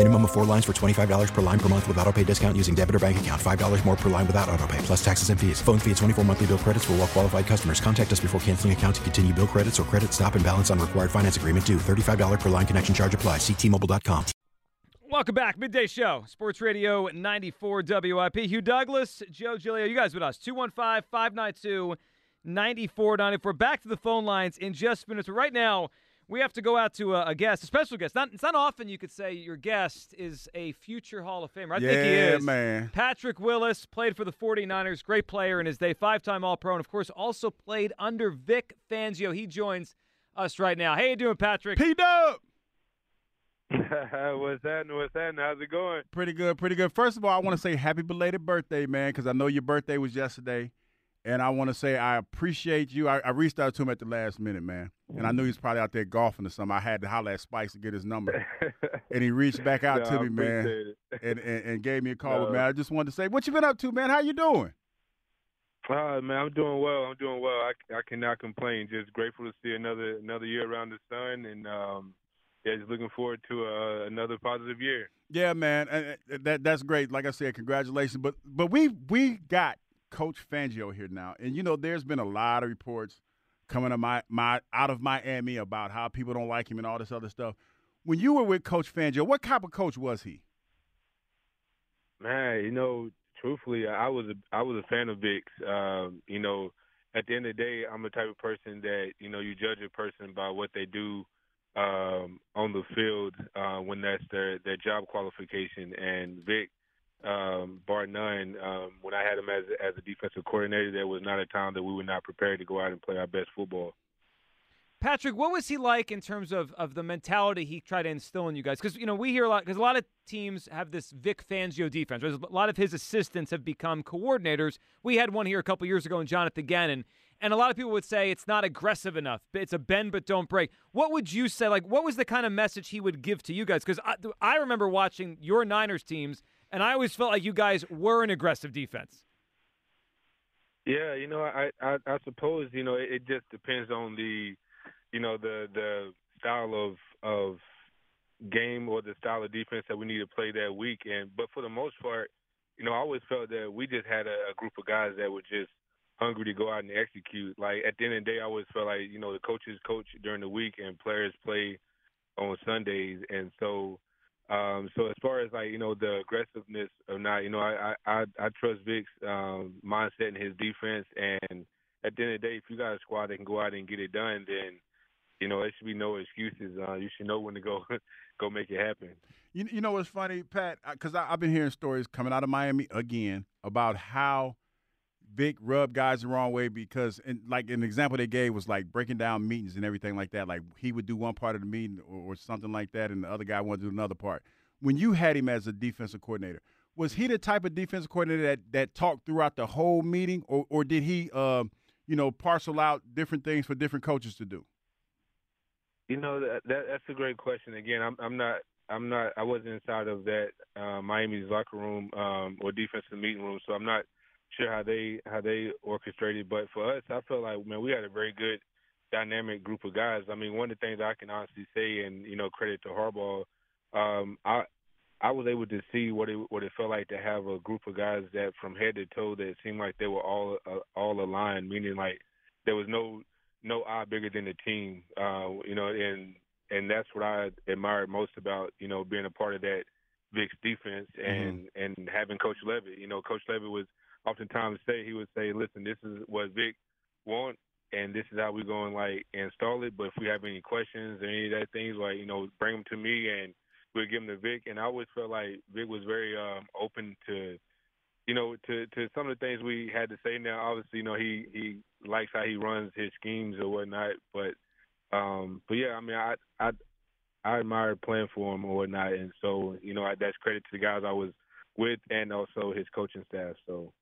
Minimum of four lines for $25 per line per month with auto pay discount using debit or bank account. $5 more per line without auto pay, plus taxes and fees. Phone fee at 24 monthly bill credits for all well qualified customers. Contact us before canceling account to continue bill credits or credit stop and balance on required finance agreement due. $35 per line connection charge apply. Ctmobile.com. Welcome back. Midday Show, Sports Radio 94 WIP. Hugh Douglas, Joe Giglio, you guys with us. 215 592 9494. Back to the phone lines in just minutes. Right now, we have to go out to a, a guest, a special guest. Not, it's not often you could say your guest is a future Hall of Famer. I yeah, think he is. man. Patrick Willis played for the 49ers, great player in his day, five time All Pro, and of course also played under Vic Fangio. He joins us right now. How you doing, Patrick? P Dub. what's happening? What's happening? How's it going? Pretty good, pretty good. First of all, I want to say happy belated birthday, man, because I know your birthday was yesterday. And I want to say I appreciate you. I, I, reached out to him at the last minute, man. And I knew he was probably out there golfing or something. I had to holler at Spice to get his number. and he reached back out no, to me, man, and, and, and gave me a call. But, man, I just wanted to say, what you been up to, man? How you doing? Uh, man, I'm doing well. I'm doing well. I, I cannot complain. Just grateful to see another another year around the sun, and um, yeah, just looking forward to uh, another positive year. Yeah, man, that that's great. Like I said, congratulations. But but we we got Coach Fangio here now, and you know there's been a lot of reports coming to my, my out of Miami about how people don't like him and all this other stuff. When you were with Coach Fangio, what type of coach was he? Man, you know, truthfully, I was a I was a fan of Vic's. Um, you know, at the end of the day, I'm the type of person that you know you judge a person by what they do um, on the field uh, when that's their their job qualification. And Vic, um, bar none, um, when I had him as as a defensive coordinator, there was not a time that we were not prepared to go out and play our best football. Patrick, what was he like in terms of, of the mentality he tried to instill in you guys? Because you know we hear a lot because a lot of teams have this Vic Fangio defense. Right? A lot of his assistants have become coordinators. We had one here a couple years ago in Jonathan Gannon, and a lot of people would say it's not aggressive enough. It's a bend but don't break. What would you say? Like, what was the kind of message he would give to you guys? Because I, I remember watching your Niners teams, and I always felt like you guys were an aggressive defense. Yeah, you know, I I, I suppose you know it, it just depends on the you know the the style of of game or the style of defense that we need to play that week. And but for the most part, you know, I always felt that we just had a, a group of guys that were just hungry to go out and execute. Like at the end of the day, I always felt like you know the coaches coach during the week and players play on Sundays, and so. Um, so as far as like you know the aggressiveness of not, you know, I I I trust Vic's um, mindset and his defense, and at the end of the day, if you got a squad that can go out and get it done, then you know, there should be no excuses. Uh, you should know when to go go make it happen. You, you know what's funny, Pat? Because I've been hearing stories coming out of Miami again about how Vic rubbed guys the wrong way because, like an example they gave was like breaking down meetings and everything like that. Like he would do one part of the meeting or, or something like that, and the other guy wanted to do another part. When you had him as a defensive coordinator, was he the type of defensive coordinator that, that talked throughout the whole meeting, or, or did he, uh, you know, parcel out different things for different coaches to do? You know that, that that's a great question. Again, I'm I'm not I'm not I wasn't inside of that uh, Miami's locker room um, or defensive meeting room, so I'm not sure how they how they orchestrated. But for us, I felt like man, we had a very good dynamic group of guys. I mean, one of the things I can honestly say, and you know, credit to Harbaugh, um, I I was able to see what it what it felt like to have a group of guys that from head to toe that seemed like they were all uh, all aligned, meaning like there was no no eye bigger than the team. Uh, you know, and and that's what I admired most about you know being a part of that Vic's defense and mm-hmm. and having Coach Leavitt. You know, Coach Leavitt was oftentimes say he would say, "Listen, this is what Vic wants, and this is how we're going like install it. But if we have any questions or any of that things, like you know, bring them to me, and we'll give them to Vic. And I always felt like Vic was very um, open to, you know, to to some of the things we had to say. Now, obviously, you know, he he likes how he runs his schemes or whatnot. But um, but yeah, I mean, I I I admire playing for him or whatnot, and so you know, I, that's credit to the guys I was with and also his coaching staff. So.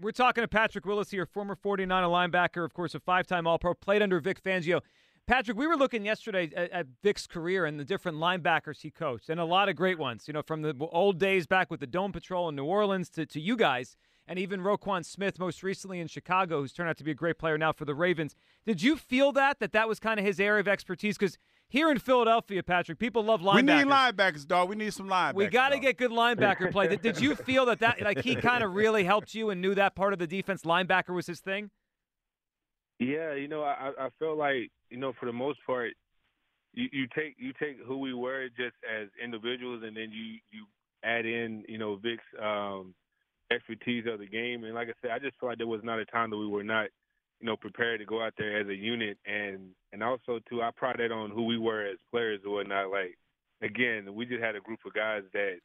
We're talking to Patrick Willis here, former 49er linebacker, of course, a five time All Pro, played under Vic Fangio. Patrick, we were looking yesterday at, at, Vic's career and the different linebackers he coached, and a lot of great ones. You know, from the old days back with the Dome Patrol in New Orleans to, to you guys, and even Roquan Smith most recently in Chicago, who's turned out to be a great player now for the Ravens. Did you feel that that that was kind of his area of expertise? Because here in Philadelphia, Patrick, people love linebackers. We need linebackers, dog. We need some linebackers. We got to get good linebacker play. did, did you feel that that like he kind of really helped you and knew that part of the defense linebacker was his thing? Yeah, you know, I I felt like you know for the most part, you, you take you take who we were just as individuals, and then you you add in you know Vic's um, expertise of the game, and like I said, I just felt like there was not a time that we were not you know, prepared to go out there as a unit and and also too I pride that on who we were as players or whatnot. Like again, we just had a group of guys that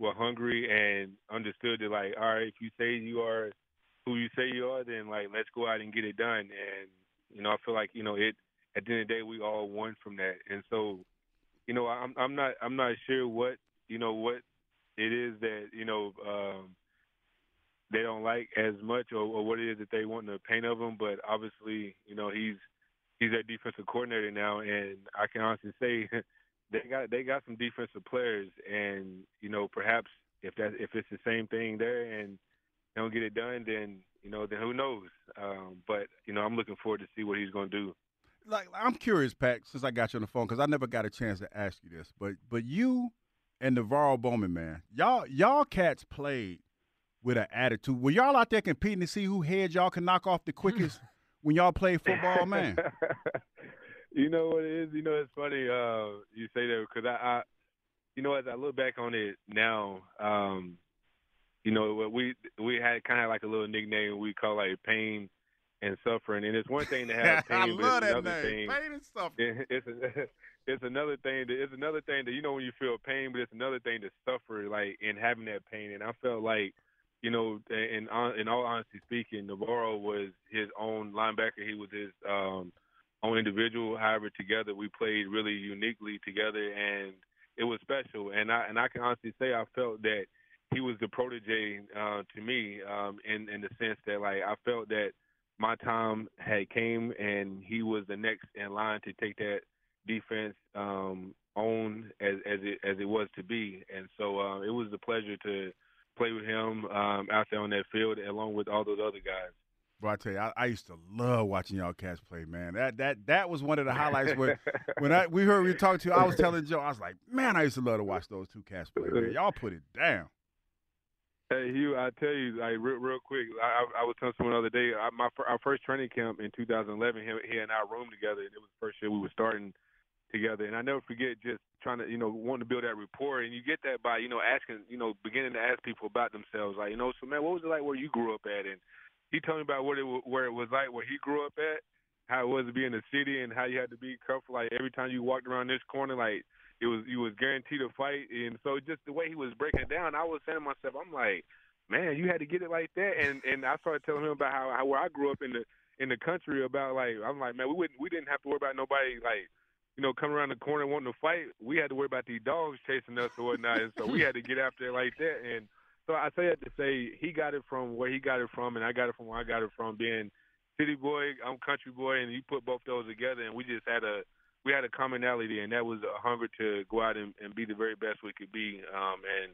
were hungry and understood that like, all right, if you say you are who you say you are, then like let's go out and get it done. And you know, I feel like you know it. At the end of the day, we all won from that. And so, you know, I'm I'm not I'm not sure what you know what it is that you know um, they don't like as much or, or what it is that they want to paint of him. But obviously, you know, he's he's their defensive coordinator now, and I can honestly say they got they got some defensive players, and you know, perhaps if that if it's the same thing there and they don't get it done, then you know, then who knows? Um, but you know, I'm looking forward to see what he's going to do. Like I'm curious, Pat, since I got you on the phone, because I never got a chance to ask you this, but but you and NaVorro Bowman, man, y'all y'all cats played with an attitude. Were y'all out there competing to see who head y'all can knock off the quickest when y'all play football, man? you know what it is? You know, it's funny uh, you say that because I, I, you know, as I look back on it now, um, you know, we we had kind of like a little nickname we call like pain and suffering, and it's one thing to have pain, I but love it's that another name. thing. Pain and suffering. It's a, it's another thing. That, it's another thing that you know when you feel pain, but it's another thing to suffer like in having that pain. And I felt like you know, in in all honesty speaking, NaVorro was his own linebacker. He was his um, own individual. However, together we played really uniquely together, and it was special. And I and I can honestly say I felt that he was the protege uh, to me um, in in the sense that like I felt that my time had came, and he was the next in line to take that defense um, on as as it as it was to be. And so uh, it was a pleasure to play with him um, out there on that field, along with all those other guys. Bro, I tell you, I, I, used to love watching y'all cats play, man. That that that was one of the highlights. when when I, we heard we talked to, you, I was telling Joe, I was like, man, I used to love to watch those two cats play. Man. Y'all put it down. Hey Hugh, I tell you, like real, real quick, I, I was telling someone the other day, I, my our first training camp in 2011, he, he and I roomed together, and it was the first year we were starting together. And I never forget just trying to, you know, wanting to build that rapport. And you get that by, you know, asking, you know, beginning to ask people about themselves. Like, you know, so man, what was it like where you grew up at? And he told me about what it where it was like where he grew up at, how it was to be in the city, and how you had to be careful. Like every time you walked around this corner, like it was you was guaranteed a fight. And so just the way he was breaking it down, I was saying to myself, I'm like, man, you had to get it like that. And and I started telling him about how, how where I grew up in the in the country about like I'm like, man, we wouldn't we didn't have to worry about nobody like you know, coming around the corner wanting to fight, we had to worry about these dogs chasing us or whatnot, and so we had to get after it like that. And so I say that to say he got it from where he got it from, and I got it from where I got it from. Being city boy, I'm country boy, and you put both those together, and we just had a we had a commonality, and that was a hunger to go out and, and be the very best we could be. Um, and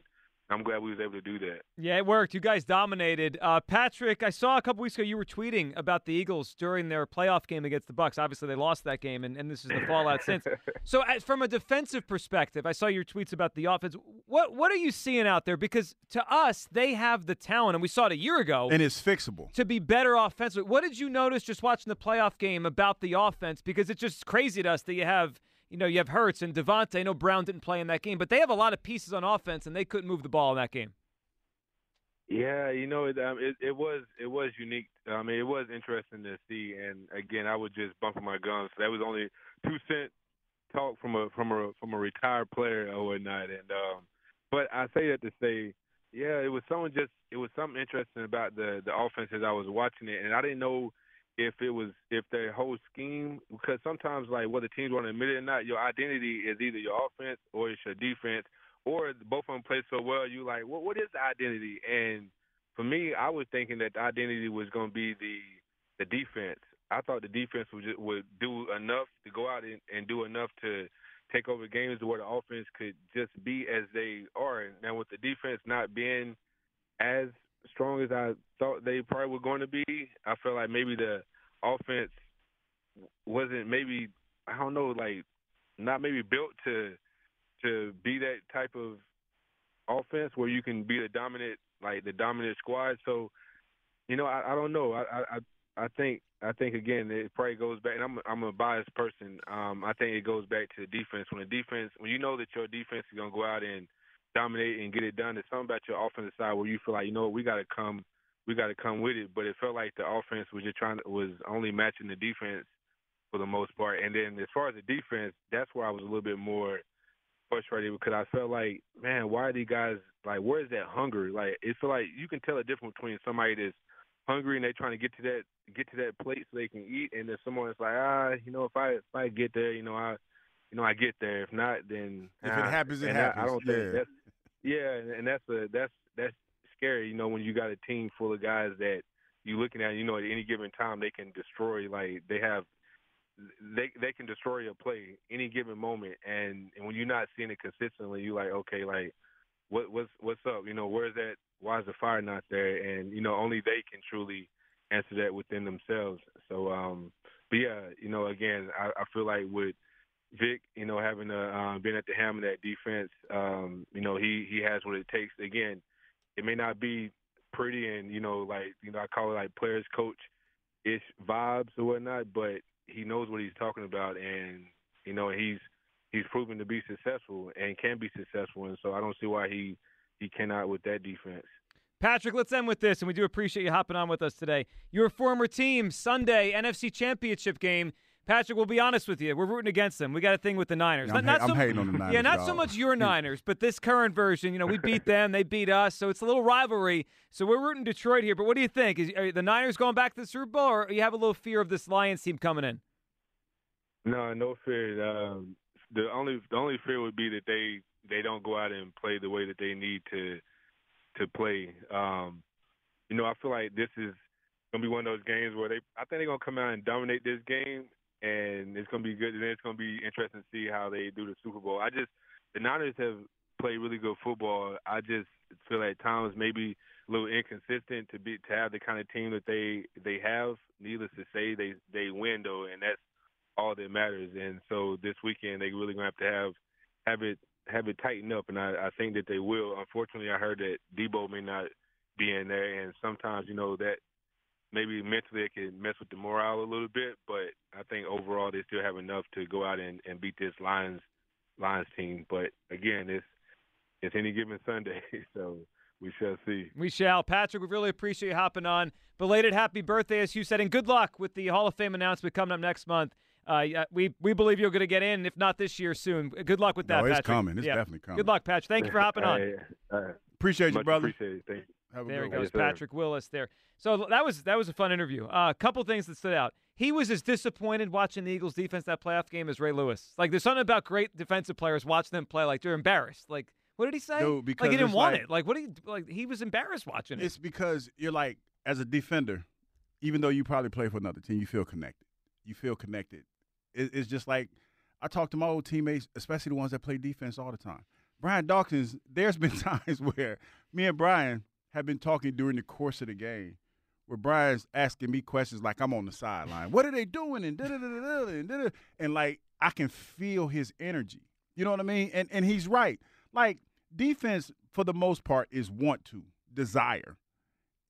I'm glad we was able to do that. Yeah, it worked. You guys dominated. Uh, Patrick, I saw a couple weeks ago you were tweeting about the Eagles during their playoff game against the Bucs. Obviously, they lost that game, and, and this is the fallout since. So, as, from a defensive perspective, I saw your tweets about the offense. What what are you seeing out there? Because to us, they have the talent, and we saw it a year ago, and it's fixable to be better offensively. What did you notice just watching the playoff game about the offense? Because it's just crazy to us that you have you know, you have Hurts and DeVonta. I know Brown didn't play in that game, but they have a lot of pieces on offense, and they couldn't move the ball in that game. Yeah, you know, it, um, it, it was it was unique. I mean, it was interesting to see. And again, I was just bumping my gums. That was only two cent talk from a from a from a retired player or whatnot. And um, but I say that to say, yeah, it was something just it was something interesting about the the offenses I was watching it, and I didn't know if it was if their whole scheme because sometimes like whether teams want to admit it or not, your identity is either your offense or it's your defense, or both of them play so well. You like what what is the identity? And for me, I was thinking that the identity was going to be the the defense. I thought the defense would just, would do enough to go out and, and do enough to take over games where the offense could just be as they are. Now with the defense not being as strong as I thought they probably were going to be, I felt like maybe the offense wasn't maybe I don't know like not maybe built to to be that type of offense where you can be the dominant like the dominant squad. So you know I, I don't know I I I think I think again it probably goes back. And I'm I'm a biased person. Um, I think it goes back to the defense. When the defense, when you know that your defense is gonna go out and dominate and get it done, there's something about your offensive side where you feel like you know we got to come, we got to come with it. But it felt like the offense was just trying to, was only matching the defense for the most part. And then as far as the defense, that's where I was a little bit more frustrated because I felt like, man, why are these guys like? Where is that hunger? Like it feel like you can tell a difference between somebody that's hungry and they're trying to get to that get to that plate so they can eat, and then someone is like, ah, you know, if I if I get there, you know, I you know I get there. If not, then if it happens, it happens. I, I don't yeah. think that's yeah, and that's a that's that's scary. You know, when you got a team full of guys that you looking at, you know, at any given time they can destroy. Like they have they they can destroy a play any given moment, and and when you're not seeing it consistently, you like okay, like what what's what's up? You know, where's that? Why is the fire not there? And you know, only they can truly answer that within themselves. So, um, but yeah, you know, again, I, I feel like with Vic, you know, having a, uh, been at the helm of that defense, um, you know, he he has what it takes. Again, it may not be pretty and you know, like you know, I call it like players coach ish vibes or whatnot, but he knows what he's talking about, and you know, he's he's proven to be successful and can be successful, and so I don't see why he he cannot with that defense. Patrick, let's end with this, and we do appreciate you hopping on with us today. Your former team, Sunday NFC Championship game. Patrick, we'll be honest with you. We're rooting against them. We got a thing with the Niners. I'm, not, ha- so, I'm hating on the Niners. Yeah, not dog. so much your Niners, but this current version. You know, we beat them, they beat us, so it's a little rivalry. So we're rooting Detroit here. But what do you think? Is are the Niners going back to the Super Bowl, or you have a little fear of this Lions team coming in? No, no fear. Um, the only the only fear would be that they they don't go out and play the way that they need to to play. Um, you know, I feel like this is gonna be one of those games where they I think they're gonna come out and dominate this game and it's gonna be good and it's gonna be interesting to see how they do the Super Bowl. I just the Niners have played really good football. I just feel at times maybe a little inconsistent to be to have the kind of team that they they have. Needless to say, they they win though, and that's all that matters. And so this weekend they really gonna have to have have it have it tighten up, and I, I think that they will. Unfortunately, I heard that Deebo may not be in there, and sometimes you know that maybe mentally it could mess with the morale a little bit. But I think overall they still have enough to go out and, and beat this Lions Lions team. But again, it's it's any given Sunday, so we shall see. We shall. Patrick, we really appreciate you hopping on. Belated happy birthday, as you said, and good luck with the Hall of Fame announcement coming up next month. Uh, we we believe you're going to get in, if not this year, soon. Good luck with that, No, it's Patrick. coming. It's Yeah. definitely coming. Good luck, Patrick. Thank you for hopping on. I, I Appreciate you, much brother. appreciated. Thank you. Have There he goes, Yes, sir. Patrick Willis. There. So that was that was a fun interview. Uh, a couple things that stood out. He was as disappointed watching the Eagles defense that playoff game as Ray Lewis. Like there's something about great defensive players watching them play. Like they're embarrassed. Like what did he say? Dude, like he didn't want like- it. Like what? He like he was embarrassed watching it. It's because you're like, as a defender, even though you probably play for another team, you feel connected. You feel connected. It, it's just like I talk to my old teammates, especially the ones that play defense all the time. Brian Dawkins, there's been times where me and Brian have been talking during the course of the game, where Brian's asking me questions like I'm on the sideline. What are they doing? And da da da da and and like I can feel his energy. You know what I mean? And and he's right. Like defense, for the most part, is want to desire.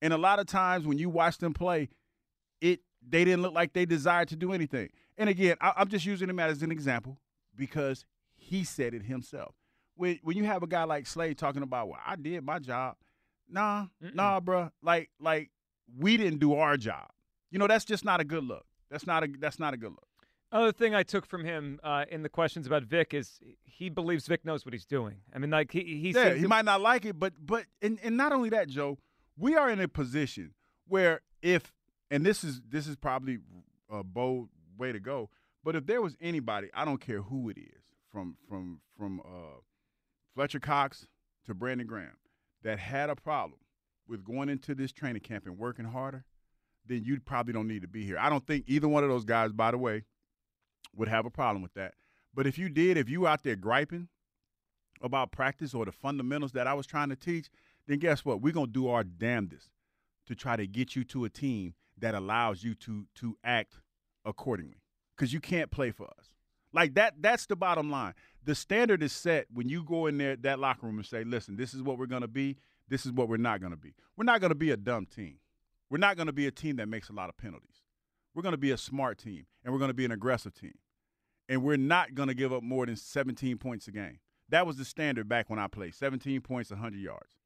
And a lot of times when you watch them play, it they didn't look like they desired to do anything. And again, I, I'm just using him as an example because he said it himself. When when you have a guy like Slade talking about, well, I did my job. Nah, Mm-mm. nah, bruh. Like like we didn't do our job. You know, that's just not a good look. That's not a that's not a good look. Other thing I took from him uh, in the questions about Vic is he believes Vic knows what he's doing. I mean, like he he, yeah, he might not like it, but but and, and not only that, Joe, we are in a position where if and this is this is probably a bold way to go, but if there was anybody, I don't care who it is, from from from uh, Fletcher Cox to Brandon Graham, that had a problem with going into this training camp and working harder, then you probably don't need to be here. I don't think either one of those guys, by the way, would have a problem with that. But if you did, if you out there griping about practice or the fundamentals that I was trying to teach, then guess what? We're gonna do our damnedest to try to get you to a team that allows you to to act accordingly. Because you can't play for us. Like that, that's the bottom line. The standard is set when you go in there, that locker room and say, listen, this is what we're gonna be, this is what we're not gonna be. We're not gonna be a dumb team. We're not gonna be a team that makes a lot of penalties. We're gonna be a smart team and we're gonna be an aggressive team and we're not going to give up more than 17 points a game. That was the standard back when I played 17 points, 100 yards.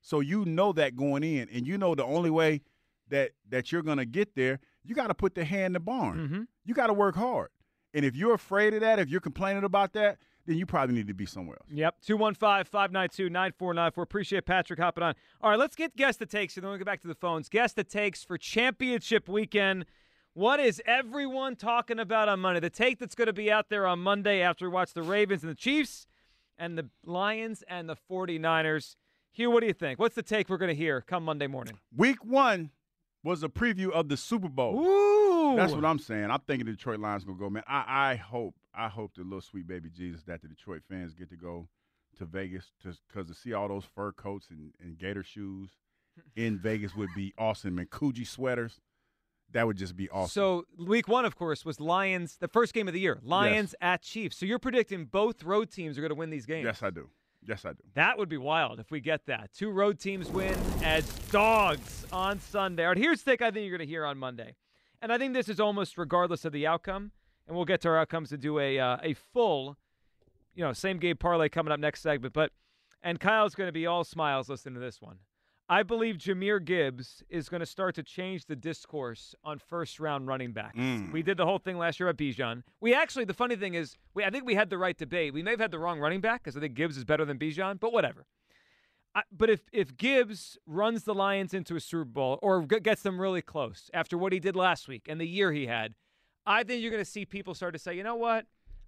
So you know that going in, and you know the only way that that you're going to get there, you got to put the hand in the barn. Mhm. You got to work hard. And if you're afraid of that, if you're complaining about that, then you probably need to be somewhere else. Yep. 215 592 9494. Appreciate Patrick hopping on. All right, let's get guest that takes, and then we'll get back to the phones. Guest that takes for championship weekend. What is everyone talking about on Monday? The take that's going to be out there on Monday after we watch the Ravens and the Chiefs and the Lions and the 49ers. Hugh, what do you think? What's the take we're going to hear come Monday morning? Week one was a preview of the Super Bowl. Ooh. That's what I'm saying. I'm thinking the Detroit Lions gonna go, man. I, I hope, I hope the little sweet baby Jesus that the Detroit fans get to go to Vegas to because to see all those fur coats and, and gator shoes in Vegas would be awesome. And Coogi sweaters, that would just be awesome. So week one, of course, was Lions, the first game of the year. Lions at Chiefs. So you're predicting both road teams are going to win these games. yes, I do. Yes, I do. That would be wild if we get that. Two road teams win as dogs on Sunday. All right, here's the take I think you're going to hear on Monday. And I think this is almost regardless of the outcome. And we'll get to our outcomes to do a uh, a full, you know, same game parlay coming up next segment. But and Kyle's going to be all smiles listening to this one. I believe Jahmyr Gibbs is going to start to change the discourse on first round running backs. Mm. We did the whole thing last year at Bijan. We actually, the funny thing is, we I think we had the right debate. We may have had the wrong running back because I think Gibbs is better than Bijan, but whatever. I, but if if Gibbs runs the Lions into a Super Bowl or g- gets them really close after what he did last week and the year he had, I think you're going to see people start to say, you know what?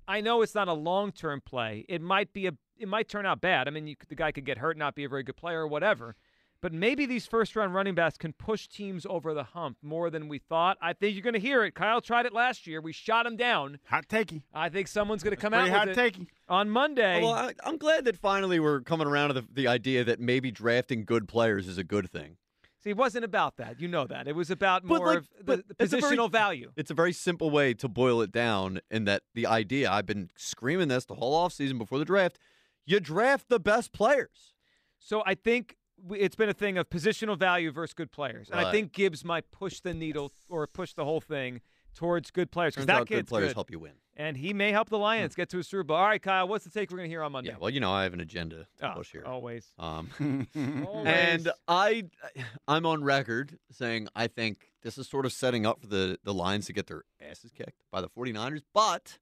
I know it's not a long term play. It might be a. It might turn out bad. I mean, you, the guy could get hurt, not be a very good player, or whatever. But maybe these first round running backs can push teams over the hump more than we thought. I think you're going to hear it. Kyle tried it last year. We shot him down. Hot takey. I think someone's going to come out hot with it takey. on Monday. Well, I, I'm glad that finally we're coming around to the, the idea that maybe drafting good players is a good thing. See, it wasn't about that. You know that. It was about more like, of the, the a very- positional value. It's a very simple way to boil it down in that the idea, I've been screaming this the whole offseason before the draft, you draft the best players. So I think it's been a thing of positional value versus good players, and I think Gibbs might push the needle or push the whole thing towards good players because Turns that out good players good, help you win. and he may help the Lions get to a Super Bowl. All right, Kyle, what's the take we're going to hear on Monday? Yeah, well, you know, I have an agenda to Oh, push here. always. Um, Always. and I, I'm on record saying I think this is sort of setting up for the, the Lions to get their asses kicked by the 49ers, but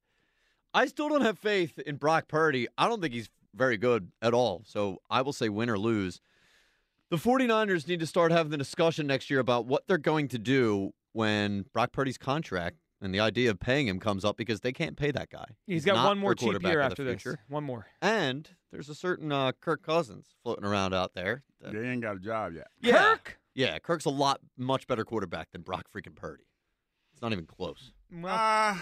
I still don't have faith in Brock Purdy. I don't think he's very good at all. So I will say win or lose. The 49ers need to start having the discussion next year about what they're going to do when Brock Purdy's contract and the idea of paying him comes up because they can't pay that guy. he's got one more their cheap quarterback year after this. future. One more. And there's a certain uh, Kirk Cousins floating around out there. that- They ain't got a job yet. yeah. Kirk. Yeah, Kirk's a lot much better quarterback than Brock freaking Purdy. It's not even close. Well, Uh,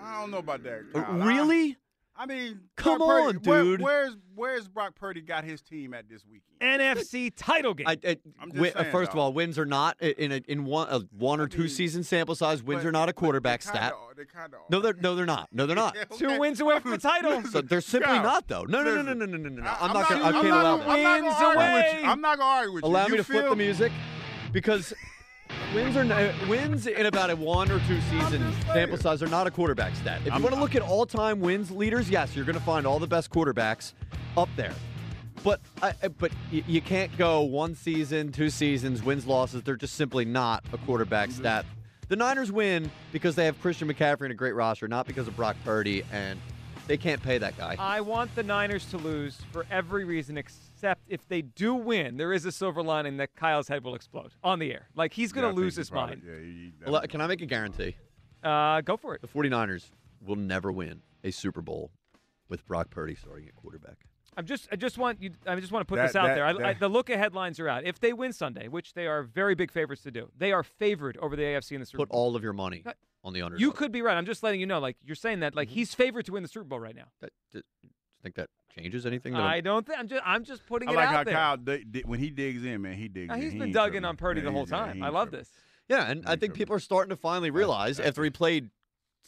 I don't know about that. Uh, Kyle. I- really? I mean, Come Brock Purdy- on, where- dude. where's where's Brock Purdy got his team at this weekend? NFC title game. I, I, I'm just wi- uh, saying, first of all, wins are not in a, in one a one or two mean, season sample size. Wins But- are not a quarterback they kinda stat. are- They kind of No, they're no, they're not. No, they're not. Two wins away from the title. So they're simply Yeah. not though. No, no, no, no, no, no, no, no, no. I- I'm not gonna. I I'm can't allow gonna- that. I'm not Wins gonna argue with away. you. I'm not gonna argue with you. Allow You me to flip feel- the music because wins are n- wins in about a one or two season sample size are not a quarterback stat. If you I'm- want to look at all time wins leaders, yes, you're going to find all the best quarterbacks up there. But I, I- but y- you can't go one season, two seasons, wins losses. They're just simply not a quarterback mm-hmm. stat The Niners win because they have Christian McCaffrey and a great roster, not because of Brock Purdy, and they can't pay that guy. I want the Niners to lose for every reason except if they do win, there is a silver lining that Kyle's head will explode on the air. Like he's going to Yeah, lose his probably- mind. Yeah, he- Well, Can I make a guarantee? Uh, go for it. The 49ers will never win a Super Bowl with Brock Purdy starting at quarterback. I'm just, I just want you, I just want to put That- this out that- there. I, I, the look ahead lines are out. If they win Sunday, which they are very big favorites to do, they are favored over the AFC in the Super Put Bowl. all of your money Uh, on the underdog. You could be right. I'm just letting you know. Like you're saying that, Mm-hmm. like he's favored to win the Super Bowl right now. That, that- think that changes anything? That I'm- don't think. I'm just, I'm just putting I it like out how there. Kyle di- di- when he digs in, man, he digs Now, in. he's He been ain't dug tripping. in on Purdy Yeah, the whole he's- yeah, time. he I love tripping. this. yeah, and I think people are starting to finally realize after he played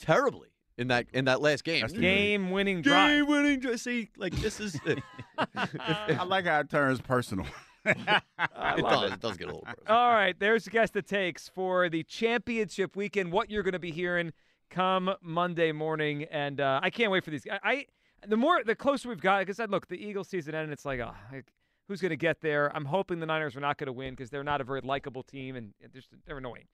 terribly in that in that last game. That's the Game winning drive. Game winning drive. See, like this is it. I like how it turns personal. it does. It does get a little. personal. All right, there's the guest that takes for the championship weekend. What you're going to be hearing come Monday morning, and uh, I can't wait for these. I, I the more the closer we've got, because I look the Eagles season ended, it's like, oh, like, who's going to get there? I'm hoping the Niners are not going to win because they're not a very likable team and they're, just, they're annoying.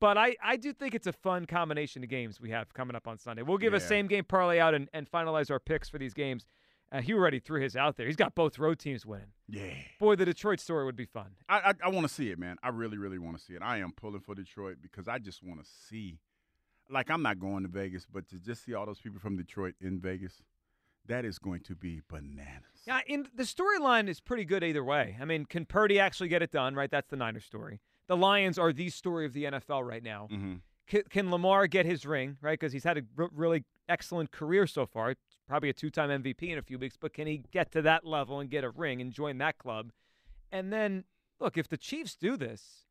But I, I do think it's a fun combination of games we have coming up on Sunday. We'll give a same game parlay out and, and finalize our picks for these games. Uh, he already threw his out there. He's got both road teams winning. yeah. Boy, the Detroit story would be fun. I I, I want to see it, man. I really, really want to see it. I am pulling for Detroit because I just want to see. Like I'm not going to Vegas, but to just see all those people from Detroit in Vegas, that is going to be bananas. Yeah, and the storyline is pretty good either way. I mean, can Purdy actually get it done? Right, that's the Niners story. The Lions are the story of the NFL right now. Mm-hmm. Can, can Lamar get his ring? Right, because he's had a r- really excellent career so far. Probably a two-time MVP in a few weeks, but can he get to that level and get a ring and join that club? And then, look, if the Chiefs do this,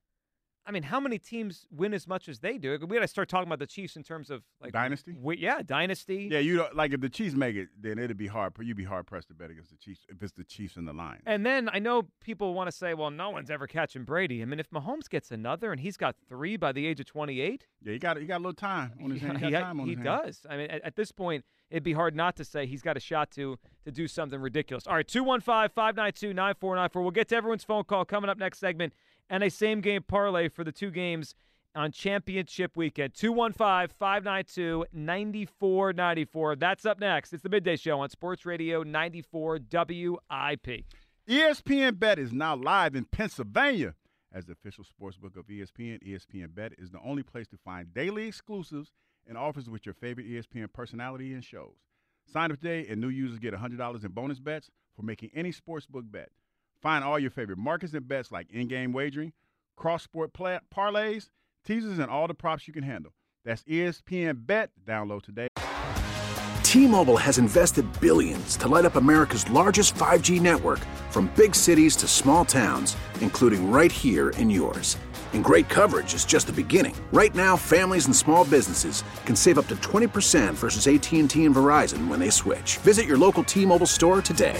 I mean, how many teams win as much as they do? We got to start talking about the Chiefs in terms of like Dynasty? wi- yeah, dynasty. Yeah, you don't like if the Chiefs make it, then it'd be hard. You'd be hard pressed to bet against the Chiefs if it's the Chiefs and the Lions. And then I know people want to say, well, no one's ever catching Brady. I mean, if Mahomes gets another and he's got three by the age of 28, yeah, he got he got a little time on his hand. He, he, got time on he his hand. does. I mean, at, at this point, it'd be hard not to say he's got a shot to to do something ridiculous. All right, 215 592 9494. We'll get to everyone's phone call coming up next segment and a same game parlay for the two games on championship weekend. 215 592 9494. That's up next. It's the midday show on Sports Radio 94 WIP. ESPN Bet is now live in Pennsylvania. As the official sportsbook of ESPN, ESPN Bet is the only place to find daily exclusives and offers with your favorite ESPN personality and shows. Sign up today, and new users get $100 in bonus bets for making any sportsbook bet. Find all your favorite markets and bets like in-game wagering, cross-sport play- parlays, teasers, and all the props you can handle. That's ESPN Bet. Download today. T-Mobile has invested billions to light up America's largest 5G network from big cities to small towns, including right here in yours. And great coverage is just the beginning. Right now, families and small businesses can save up to 20% versus AT&T and Verizon when they switch. Visit your local T-Mobile store today.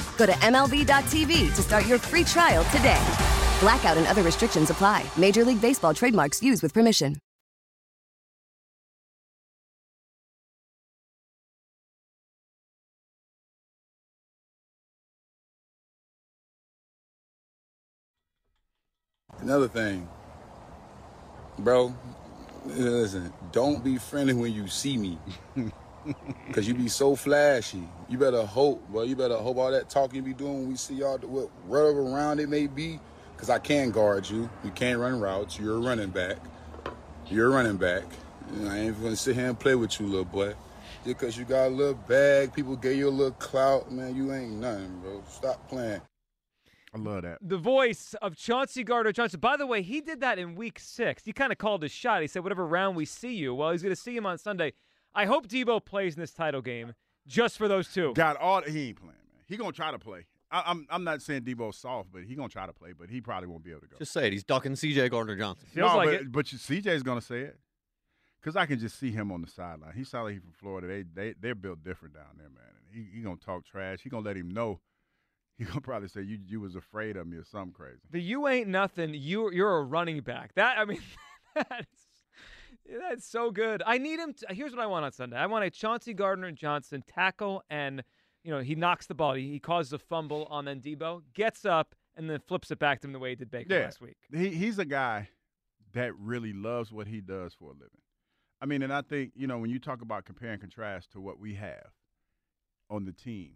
Go to MLB.tv to start your free trial today. Blackout and other restrictions apply. Major League Baseball trademarks used with permission. Another thing, bro, listen, don't be friendly when you see me. Cause you be so flashy. You better hope, bro. You better hope all that talking you be doing when we see y'all, what- whatever round it may be, because I can guard you. You can't run routes. You're a running back. You're a running back. You know, I ain't gonna sit here and play with you, little boy. Just because you got a little bag, people gave you a little clout, man, you ain't nothing, bro. Stop playing. I love that. The voice of Chauncey Gardner Johnson. By the way, he did that in week six. He kind of called his shot. He said, whatever round we see you. Well, he's going to see him on Sunday. I hope Deebo plays in this title game just for those two. Got all he ain't playing, man. He gonna try to play. I, am I'm, I'm not saying Deebo's soft, but he gonna try to play, but he probably won't be able to go. Just say it. He's ducking C.J. Gardner Johnson. Feels no, like but, it. but CJ's gonna say it. Cause I can just see him on the sideline. He sounds like he's from Florida. They they they're built different down there, man. And he he gonna talk trash. He gonna let him know. He gonna probably say you you was afraid of me or something crazy. The you ain't nothing. You you're a running back. That I mean, that's that's so good. I need him. To, here's what I want on Sunday. I want a Chauncey Gardner Johnson tackle, and you know he knocks the ball. He, he causes a fumble on then Deebo gets up and then flips it back to him the way he did Baker Yeah. last week. He he's a guy that really loves what he does for a living. I mean, and I think you know when you talk about compare and contrast to what we have on the team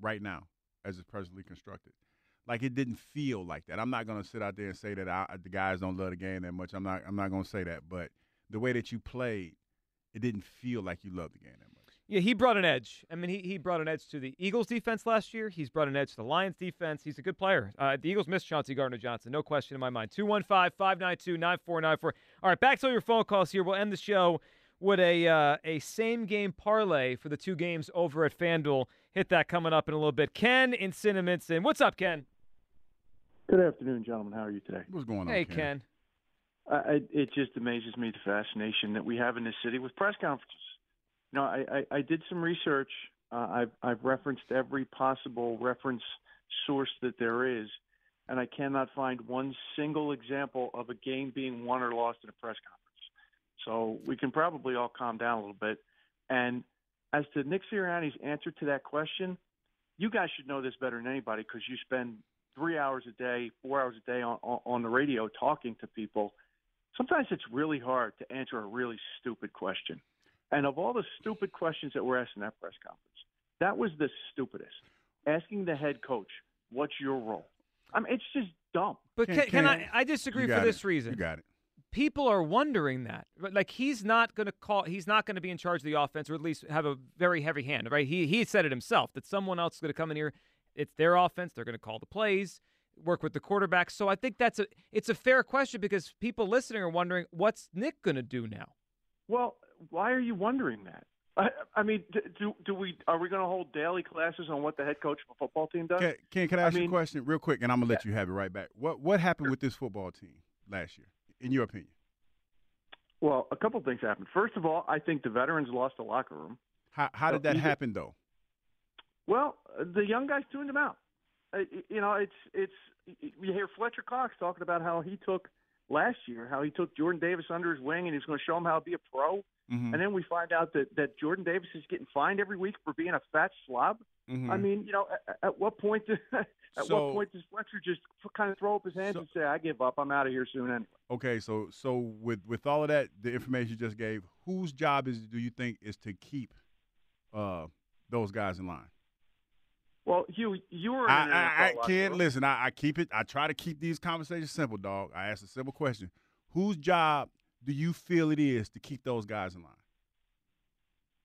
right now as it's presently constructed, like it didn't feel like that. I'm not going to sit out there and say that I, the guys don't love the game that much. I'm not. I'm not going to say that, but the way that you played, it didn't feel like you loved the game that much. Yeah, he brought an edge. I mean, he, he brought an edge to the Eagles defense last year. He's brought an edge to the Lions defense. He's a good player. Uh, the Eagles missed Chauncey Gardner Johnson, no question in my mind. 215 592 9494. All right, back to all your phone calls here. We'll end the show with a, uh, a same game parlay for the two games over at FanDuel. Hit that coming up in a little bit. Ken in Cinnaminson. What's up, Ken? Good afternoon, gentlemen. How are you today? What's going on? Hey, Ken? Ken. I, it just amazes me the fascination that we have in this city with press conferences. Know, I, I, I did some research. Uh, I've, I've referenced every possible reference source that there is, and I cannot find one single example of a game being won or lost in a press conference. So we can probably all calm down a little bit. And as to Nick Sirianni's answer to that question, you guys should know this better than anybody because you spend three hours a day, four hours a day on, on the radio talking to people. Sometimes it's really hard to answer a really stupid question. And of all the stupid questions that were asked in that press conference, that was the stupidest. Asking the head coach, "What's your role?" I mean, it's just dumb. But Ken- can, can I? I disagree for got this it. reason. You got it. people are wondering that. Like he's not going to call. He's not going to be in charge of the offense, or at least have a very heavy hand. Right? He he said it himself that someone else is going to come in here. It's their offense. They're going to call the plays, work with the quarterback. So I think that's a it's a fair question because people listening are wondering what's Nick going to do now. Well, why are you wondering that? I, I mean, do do we are we going to hold daily classes on what the head coach of a football team does? Ken, Ken, can I I ask you a question real quick, and I'm gonna let you have it right back. What what happened with this football team last year, in your opinion? Well, a couple things happened. First of all, I think the veterans lost the locker room. How how did that either- happen though? Well, uh, the young guys tuned them out. Uh, You know, it's it's you hear Fletcher Cox talking about how he took last year, how he took Jordan Davis under his wing and he was going to show him how to be a pro. Mhm. And then we find out that that Jordan Davis is getting fined every week for being a fat slob. Mhm. I mean, you know, at, at what point? Do, at So- what point does Fletcher just kind of throw up his hands So- and say, "I give up. I'm out of here soon"? Anyway. Okay, so so with with all of that, the information you just gave, whose job is do you think is to keep uh those guys in line? Well, Hugh, you were in I, an I, I can't listen. I, I keep it. I try to keep these conversations simple, dog. I ask a simple question: Whose job do you feel it is to keep those guys in line?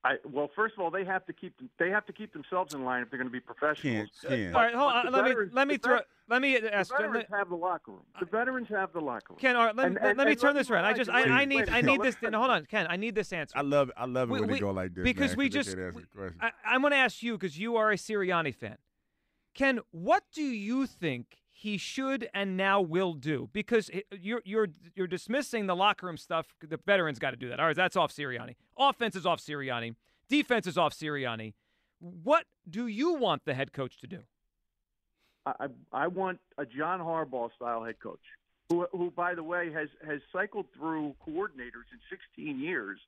I, well, first of all, they have to keep they have to keep themselves in line if they're going to be professionals. Ken, Ken. All right, hold on. the Let me let me throw. vet- Let me ask. The ask. veterans have the locker room. The veterans have the locker room. Ken, all right, let, And- let- and- let me and turn let this around. I just, I, wait, I need, a I minute. need this. let's- No, hold on, Ken. I need this answer. I love it. I love it We- when we- they go like this. because man, we just- can't we- I, I'm going to ask you because you are a Sirianni fan. Ken, what do you think he should and now will do? Because you're you're you're dismissing the locker room stuff. The veterans got to do that. All right, that's off Sirianni. Offense is off Sirianni. Defense is off Sirianni. What do you want the head coach to do? I, I want a John Harbaugh style head coach, who, who by the way has has cycled through coordinators in 16 years,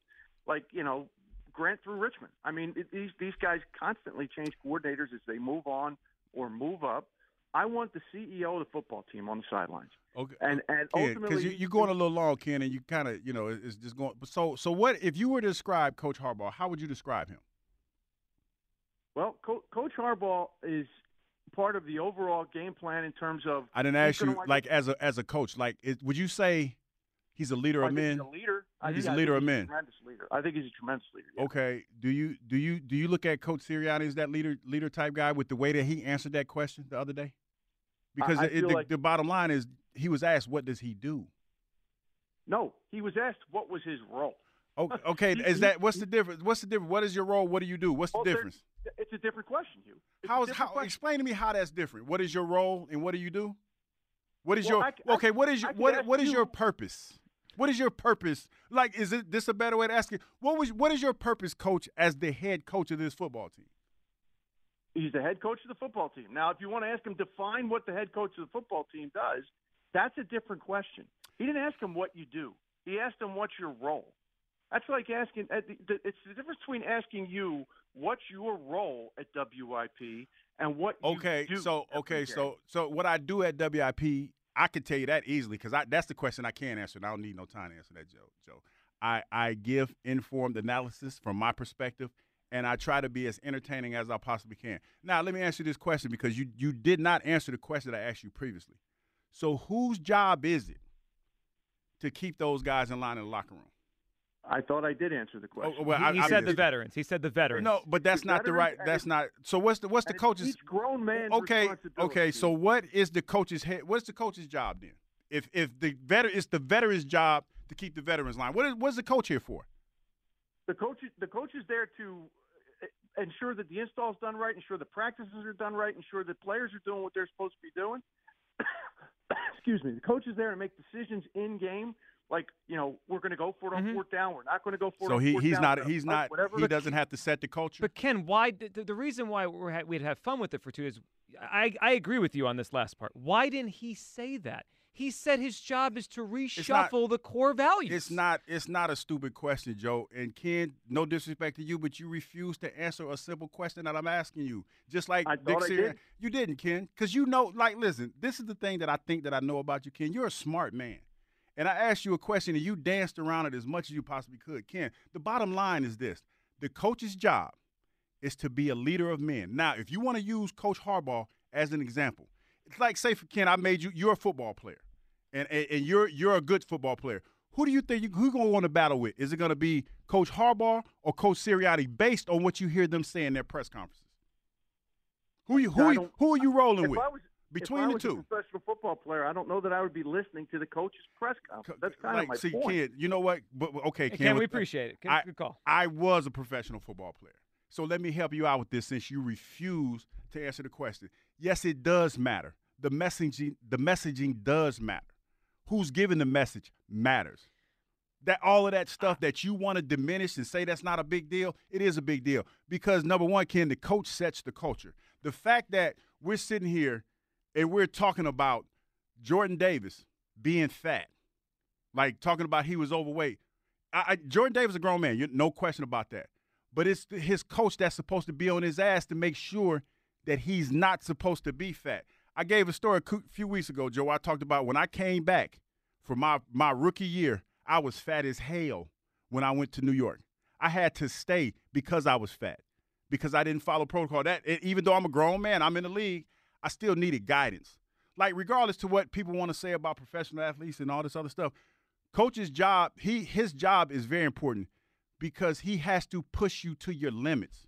like you know Grant through Richmond. I mean it, these these guys constantly change coordinators as they move on or move up. I want the CEO of the football team on the sidelines. Okay. And and because ultimately, you, you're going a little long, Ken, and you kind of, you know, it- it's just going. So, so what if you were to describe Coach Harbaugh? How would you describe him? Well, Co- Coach Harbaugh is part of the overall game plan in terms of. I didn't ask you wind like as a as a coach. Like, it, would you say he's a leader I of men? He's a leader. I He's think- a leader think of he's men. A tremendous leader. I think he's a tremendous leader. yeah. Okay. Do you do you do you look at Coach Sirianni as that leader leader type guy with the way that he answered that question the other day? Because I it, the, like- the bottom line is he was asked, "What does he do?" No, he was asked what was his role. Okay, He- is that what's the difference? What's the difference? What is your role? What do you do? What's the Well, difference? It's a different question, Hugh. It's How is how? question. Explain to me how that's different. What is your role and what do you do? What is Well, your I I- okay? What is your what what is you- your purpose? What is your purpose? Like, is it this a better way to ask it? What was what is your purpose, coach, as the head coach of this football team? He's the head coach of the football team. Now, if you want to ask him define what the head coach of the football team does, that's a different question. He didn't ask him what you do. He asked him what's your role. That's like asking. It's the difference between asking you what's your role at WIP and what you Okay, so okay, so so what I do at WIP, I can tell you that easily because that's the question I can answer, and I don't need no time to answer that, Joe. Joe, I I give informed analysis from my perspective, and I try to be as entertaining as I possibly can. Now, let me answer this question because you you did not answer the question I asked you previously. So, whose job is it to keep those guys in line in the locker room? I thought I did answer the question. Oh, well, he I- he I- said the veterans. He said the veterans. No, but that's The not the right. That's not. So what's the what's the coach's? each grown man. okay, okay. So what is the coach's head? What's the coach's job then? If if the veteran, it's the veteran's job to keep the veterans line. What is what's the coach here for? the coach the coach is there to ensure that the install's done right, ensure the practices are done right, ensure that players are doing what they're supposed to be doing. Excuse me. The coach is there to make decisions in game, like you know we're going to go for it on mm-hmm. fourth down, we're not going to go for it. So on he fourth he's down, not he's punt, not Whatever he the- doesn't have to set the culture. But Ken, why the, the reason why we're, ha- we'd have fun with it for two is I I agree with you on this last part. Why didn't he say that? He said his job is to not- reshuffle the core values. It's not it's not a stupid question, Joe. And Ken, no disrespect to you, but you refuse to answer a simple question that I'm asking you. Just like I Nick Sirianni- did. you didn't, Ken, because you know. Like, listen, this is the thing that I think that I know about you, Ken. You're a smart man. And I asked you a question, and you danced around it as much as you possibly could. Ken, the bottom line is this: the coach's job is to be a leader of men. Now, if you want to use Coach Harbaugh as an example, it's like say for Ken, I made you you're a football player, and and, and you're you're a good football player. Who do you think you, who gonna want to battle with? Is it gonna be Coach Harbaugh or Coach Sirianni, based on what you hear them say in their press conferences? Who you who you, who are you rolling if with was, between if I the two? a professional football player, I don't know that I would be listening to the coach's press conference. That's kind like, of my see, point. Ken, you know what? But but- okay, Ken, Ken, we uh, appreciate it. Ken, I, good call. I was a professional football player. So let me help you out with this since you refuse to answer the question. Yes, it does matter. The messaging the messaging does matter. Who's giving the message matters. That all of that stuff that you want to diminish and say that's not a big deal, it is a big deal. Because number one, Ken, the coach sets the culture. The fact that we're sitting here and we're talking about Jordan Davis being fat, like talking about he was overweight. I, I, Jordan Davis is a grown man, no question about that. But it's his coach that's supposed to be on his ass to make sure that he's not supposed to be fat. I gave a story a few weeks ago, Joe. I talked about when I came back for my, my rookie year, I was fat as hell when I went to New York. I had to stay because I was fat, because I didn't follow protocol. That even though I'm a grown man, I'm in the league, I still needed guidance. Like regardless to what people want to say about professional athletes and all this other stuff, coach's job, he his job is very important because he has to push you to your limits.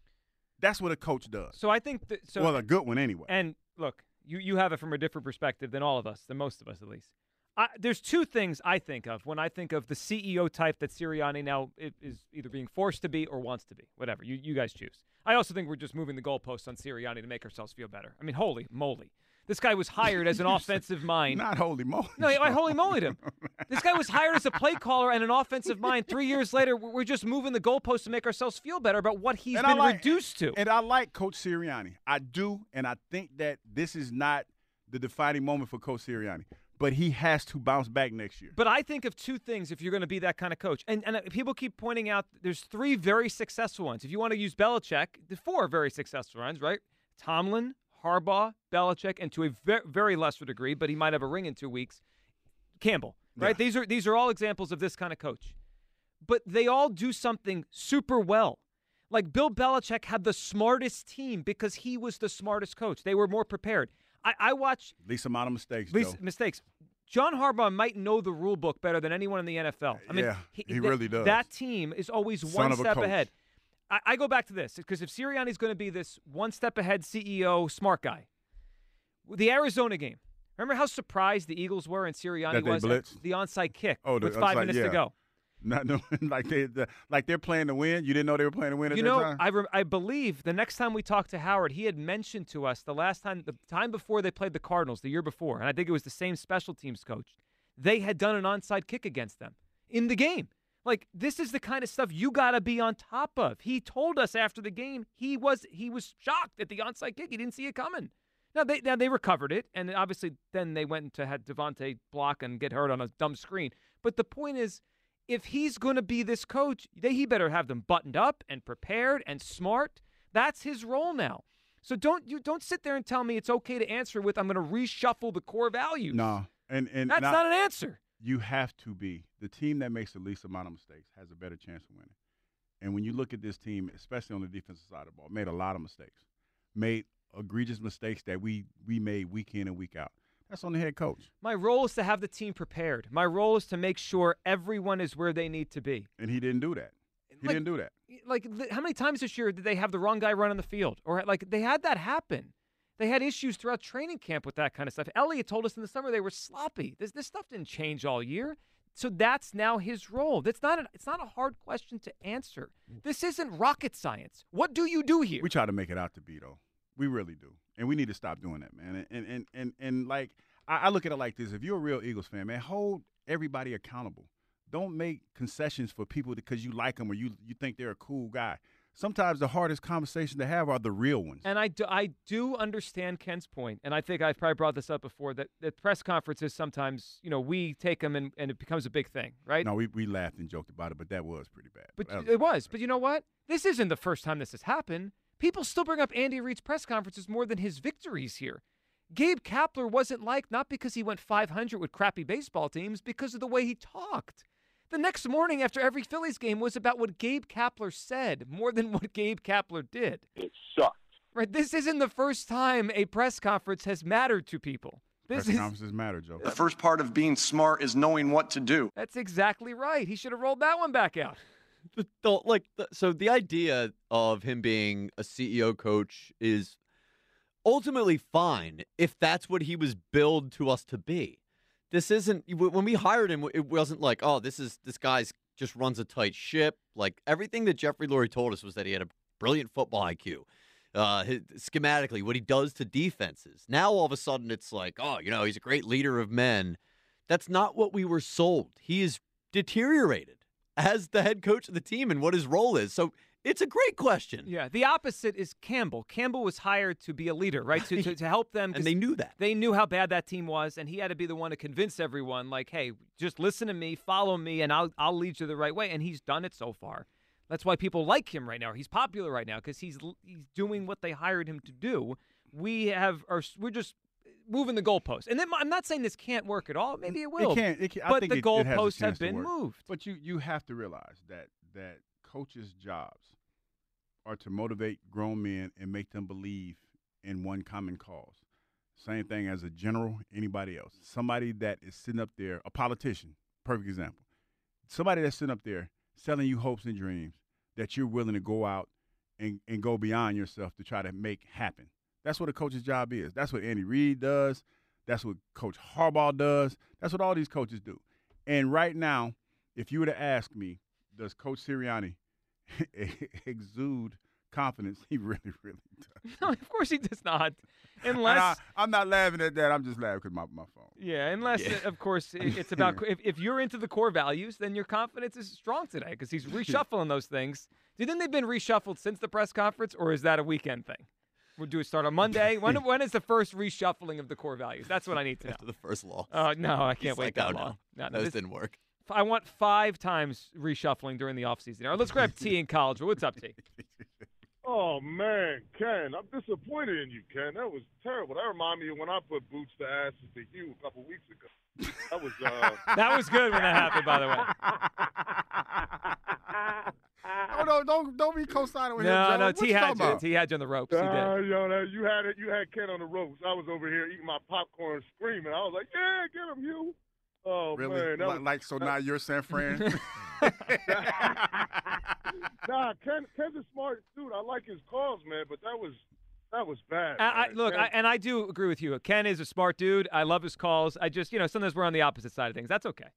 That's what a coach does. So I think that so well, a good one anyway. And look, you, you have it from a different perspective than all of us, than most of us at least. I, there's two things I think of when I think of the CEO type that Sirianni now is either being forced to be or wants to be. Whatever you, you guys choose. I also think we're just moving the goalposts on Sirianni to make ourselves feel better. I mean, holy moly, this guy was hired as an offensive mind. Not holy moly. No, I holy moly him. This guy was hired as a play caller and an offensive mind. Three years later, we're we're just moving the goalposts to make ourselves feel better about what he's And been like- reduced to. And I like Coach Sirianni. I do, and I think that this is not the defining moment for Coach Sirianni. But he has to bounce back next year. But I think of two things if you're going to be that kind of coach. And, and uh, people keep pointing out there's three very successful ones. If you want to use Belichick, the four very successful ones, right? Tomlin, Harbaugh, Belichick, and to a very, very lesser degree, but he might have a ring in two weeks, Campbell, right? Yeah. These are these are all examples of this kind of coach. But they all do something super well. Like Bill Belichick had the smartest team because he was the smartest coach. They were more prepared. I, I watch Least amount of mistakes. least Joe. mistakes. John Harbaugh might know the rule book better than anyone in the NFL. I mean, Yeah, he th- really does. That team is always Son one step ahead. I, I go back to this because if Sirianni's going to be this one step ahead CEO, smart guy, the Arizona game. Remember how surprised the Eagles were and Sirianni was at blitzed? the onside kick Oh, the with five minutes to yeah. go. Not knowing like they the, like they're playing to win. You didn't know they were playing to win at You know, time. I, re- I believe the next time we talked to Howard, he had mentioned to us the last time, the time before they played the Cardinals, the year before, and I think it was the same special teams coach. They had done an onside kick against them in the game. Like this is the kind of stuff you got to be on top of. He told us after the game he was he was shocked at the onside kick. He didn't see it coming. Now they now they recovered it, and obviously then they went to had DeVonta block and get hurt on a dumb screen. But the point is, if he's going to be this coach, they, he better have them buttoned up and prepared and smart. That's his role now. So don't you don't sit there and tell me it's okay to answer with I'm going to reshuffle the core values. no, and and That's and I- not an answer. You have to be the team that makes the least amount of mistakes has a better chance of winning. And when you look at this team, especially on the defensive side of the ball, made a lot of mistakes, made egregious mistakes that we we made week in and week out. That's on the head coach, My role is to have the team prepared. My role is to make sure everyone is where they need to be. and he didn't do that. He Like- didn't do that. Like how many times this year did they have the wrong guy run on the field or like they had that happen? They had issues throughout training camp with that kind of stuff. Elliott told us in the summer they were sloppy. This this stuff didn't change all year. So that's now his role. That's not a, it's not a hard question to answer. This isn't rocket science. What do you do here? We try to make it out to be though. We really do, and we need to stop doing that, man. And and and and like I, I look at it like this: if you're a real Eagles fan, man, hold everybody accountable. Don't make concessions for people because you like them or you you think they're a cool guy. Sometimes the hardest conversations to have are the real ones. And I do, I do understand Ken's point, and I think I've probably brought this up before that, that press conferences sometimes, you know, we take them and, and it becomes a big thing, right? No, we, we laughed and joked about it, but that was pretty bad. But That it was. But you know what? This isn't the first time this has happened. People still bring up Andy Reid's press conferences more than his victories here. Gabe Kapler wasn't liked not because he went 500 with crappy baseball teams, because of the way he talked. The next morning after every Phillies game was about what Gabe Kapler said more than what Gabe Kapler did. It sucked. Right? This isn't the first time a press conference has mattered to people. This Press is conferences matter, Joe. The first part of being smart is knowing what to do. That's exactly right. He should have rolled that one back out. the, the, like the, so the idea of him being a CEO coach is ultimately fine if that's what he was billed to us to be. This isn't when we hired him. It wasn't like, oh, this is this guy's just runs a tight ship. Like everything that Jeffrey Lurie told us was that he had a brilliant football IQ. Uh, schematically, what he does to defenses. Now all of a sudden, it's like, oh, you know, he's a great leader of men. That's not what we were sold. He is deteriorated as the head coach of the team and what his role is. So it's a great question. Yeah, the opposite is Campbell. Campbell was hired to be a leader, right? To, to, to help them. And they knew that. They knew how bad that team was, and he had to be the one to convince everyone, like, hey, just listen to me, follow me, and I'll, I'll lead you the right way. And he's done it so far. That's why people like him right now. He's popular right now because he's he's doing what they hired him to do. We have are we're just moving the goalposts, and then I'm not saying this can't work at all. Maybe it will. It can't. It can, I but think the it, it has goalposts have been moved. But you you have to realize that that coaches' jobs are to motivate grown men and make them believe in one common cause. Same thing as a general, anybody else. Somebody that is sitting up there, a politician, perfect example. Somebody that's sitting up there selling you hopes and dreams that you're willing to go out and, and go beyond yourself to try to make happen. That's what a coach's job is. That's what Andy Reid does. That's what Coach Harbaugh does. That's what all these coaches do. And right now, if you were to ask me, does Coach Sirianni exude confidence? He really, really does. No, of course he does not. Unless I, am not laughing at that. I'm just laughing because my, my phone. Yeah, unless Yeah. of course it- it's about if, if you're into the core values, then your confidence is strong today because he's reshuffling those things. Do you think they've been reshuffled since the press conference, or is that a weekend thing? We'll do it start on Monday. When when is the first reshuffling of the core values? That's what I need to know. After the first law. Uh, no, I can't wait like, that oh, no. long. No, no, Those this- didn't work. I want five times reshuffling during the offseason. All right, let's grab T in college. What's up, T? Oh man, Ken, I'm disappointed in you, Ken. That was terrible. That reminded me of when I put boots to asses to you a couple weeks ago. That was uh That was good when that happened, by the way. Hold on, yo, don't don't be co-signing with him. No, Joe. no, What T you had you. about? T had you on the ropes. He Uh, did. yo, that, you had it. You had Ken on the ropes. I was over here eating my popcorn, screaming. I was like, "Yeah, get him, you." Oh Really? man, Like, was, like so now you're San Fran. nah, Ken, Ken's a smart dude. I like his calls, man, but that was that was bad. I, I, look, I, and I do agree with you. Ken is a smart dude. I love his calls. I just, you know, sometimes we're on the opposite side of things. That's okay.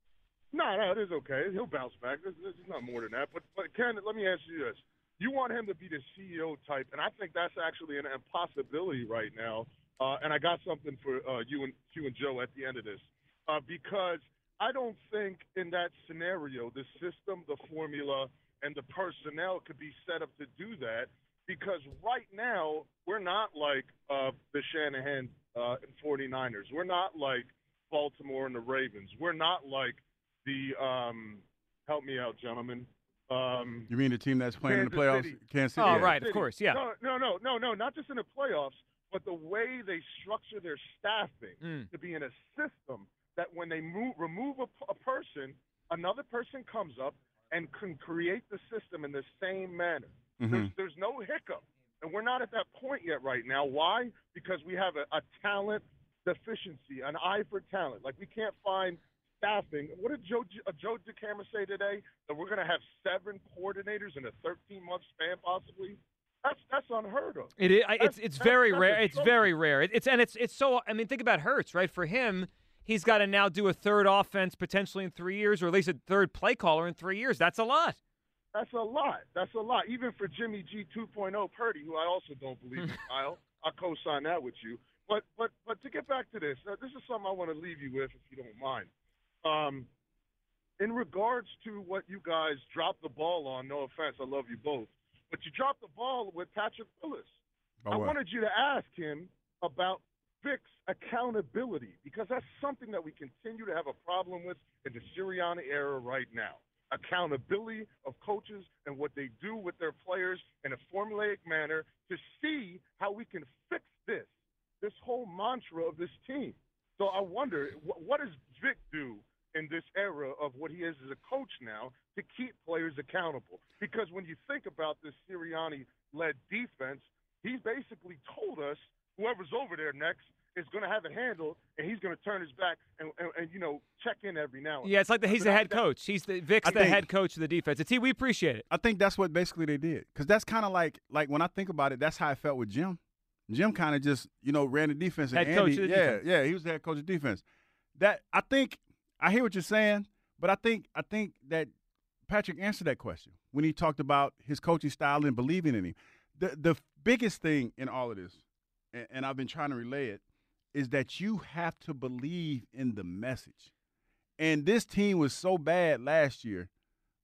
No, no, it is okay. He'll bounce back. There's, there's not more than that. But, but Ken, let me ask you this: You want him to be the CEO type, and I think that's actually an impossibility right now. Uh, and I got something for uh, you and you and Joe at the end of this, uh, because I don't think in that scenario the system, the formula, and the personnel could be set up to do that. Because right now we're not like uh, the Shanahan uh, and 49ers. We're not like Baltimore and the Ravens. We're not like the um, help me out, gentlemen. Um, you mean the team that's playing in the playoffs? City. Kansas City. Oh, Yeah. right, of course, yeah. No, no, no, no, no, not just in the playoffs, but the way they structure their staffing Mm. to be in a system that when they move, remove a, a person, another person comes up and can create the system in the same manner. Mm-hmm. There's, there's no hiccup. And we're not at that point yet right now. Why? Because we have a, a talent deficiency, an eye for talent. Like we can't find staffing. What did Joe uh, Joe DeCamara say today? That we're going to have seven coordinators in a 13 month span, possibly. That's that's unheard of. It is. That's- It's it's that's- very that's rare. It's very rare. It- It's and it's it's so. I mean, think about Hurts, right? For him, he's got to now do a third offense potentially in three years, or at least a third play caller in three years. That's a lot. That's a lot. That's a lot. Even for Jimmy G 2.0 Purdy, who I also don't believe in, Kyle. I'll co-sign that with you. But but but to get back to this, uh, this is something I want to leave you with, if you don't mind. Um, in regards to what you guys dropped the ball on, no offense, I love you both, but you dropped the ball with Patrick Willis. About I what? wanted you to ask him about Vic's accountability because that's something that we continue to have a problem with in the Sirianni era right now. Accountability of coaches and what they do with their players in a formulaic manner to see how we can fix this, this whole mantra of this team. So I wonder, what does Vic do in this era of what he is as a coach now to keep players accountable? Because when you think about this Sirianni-led defense, he's basically told us whoever's over there next is going to have it handled, and he's going to turn his back and, and, and you know check in every now and Yeah, it's like the, he's the head coach. He's the Vic's I the think- head coach of the defense. It's he. We appreciate it. I think that's what basically they did because that's kind of like like when I think about it, that's how I felt with Jim. Jim kind of just you know ran the defense. And Head Andy, coach of the yeah, defense. yeah, he was the head coach of defense. That I think I hear what you're saying, but I think I think that Patrick answered that question when he talked about his coaching style and believing in him. The the biggest thing in all of this, and, and I've been trying to relay it, is that you have to believe in the message. And this team was so bad last year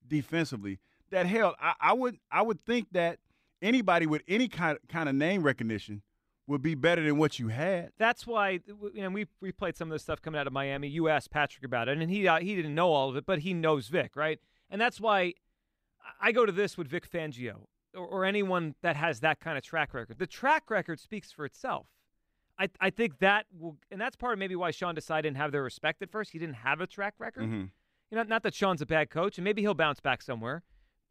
defensively that hell, I, I would I would think that anybody with any kind kind of name recognition would be better than what you had. That's why, you know, we we played some of this stuff coming out of Miami. You asked Patrick about it, and he uh, he didn't know all of it, but he knows Vic, right? And that's why I go to this with Vic Fangio or, or anyone that has that kind of track record. The track record speaks for itself. I I think that will, and that's part of maybe why Sean Desai didn't have their respect at first. He didn't have a track record. Mhm. You know, not that Sean's a bad coach, and maybe he'll bounce back somewhere.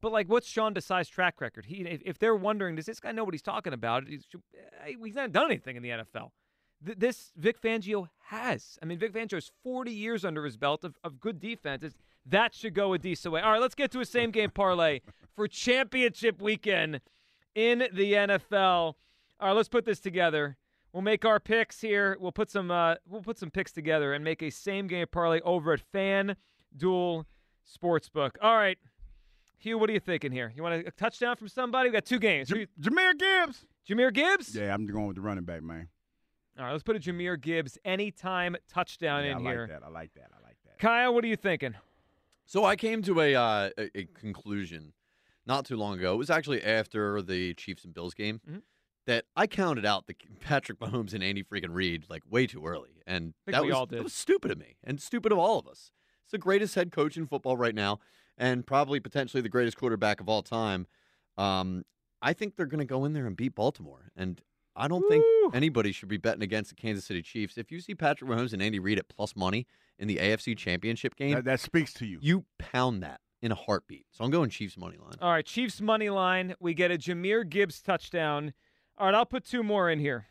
But like, what's Sean Desai's track record? He, if, if they're wondering, does this guy know what he's talking about? He's, eh, he's not done anything in the NFL. Th- this Vic Fangio has. I mean, Vic Fangio has 40 years under his belt of, of good defenses. That should go a decent way. All right, let's get to a same game parlay for championship weekend in the NFL. All right, let's put this together. We'll make our picks here. We'll put some uh, we'll put some picks together and make a same game parlay over at FanDuel Sportsbook. All right, Hugh, what are you thinking here? You want a touchdown from somebody? We got two games. Who- Jahmyr Gibbs. Jahmyr Gibbs. Yeah, I'm going with the running back, man. All right, let's put a Jahmyr Gibbs anytime touchdown Yeah, in I here. I like that. I like that. I like that. Kyle, what are you thinking? So I came to a, uh, a a conclusion not too long ago. It was actually after the Chiefs and Bills game Mhm. that I counted out the Patrick Mahomes and Andy freaking Reid like way too early, and that we was all did. that was stupid of me and stupid of all of us. It's the greatest head coach in football right now, and probably potentially the greatest quarterback of all time. Um, I think they're going to go in there and beat Baltimore, and I don't think anybody should be betting against the Kansas City Chiefs. If you see Patrick Mahomes and Andy Reid at plus money in the AFC Championship game, That, that speaks to you. you pound that in a heartbeat. So I'm going Chiefs money line. All right, Chiefs money line. We get a Jahmyr Gibbs touchdown. All right, I'll put two more in here.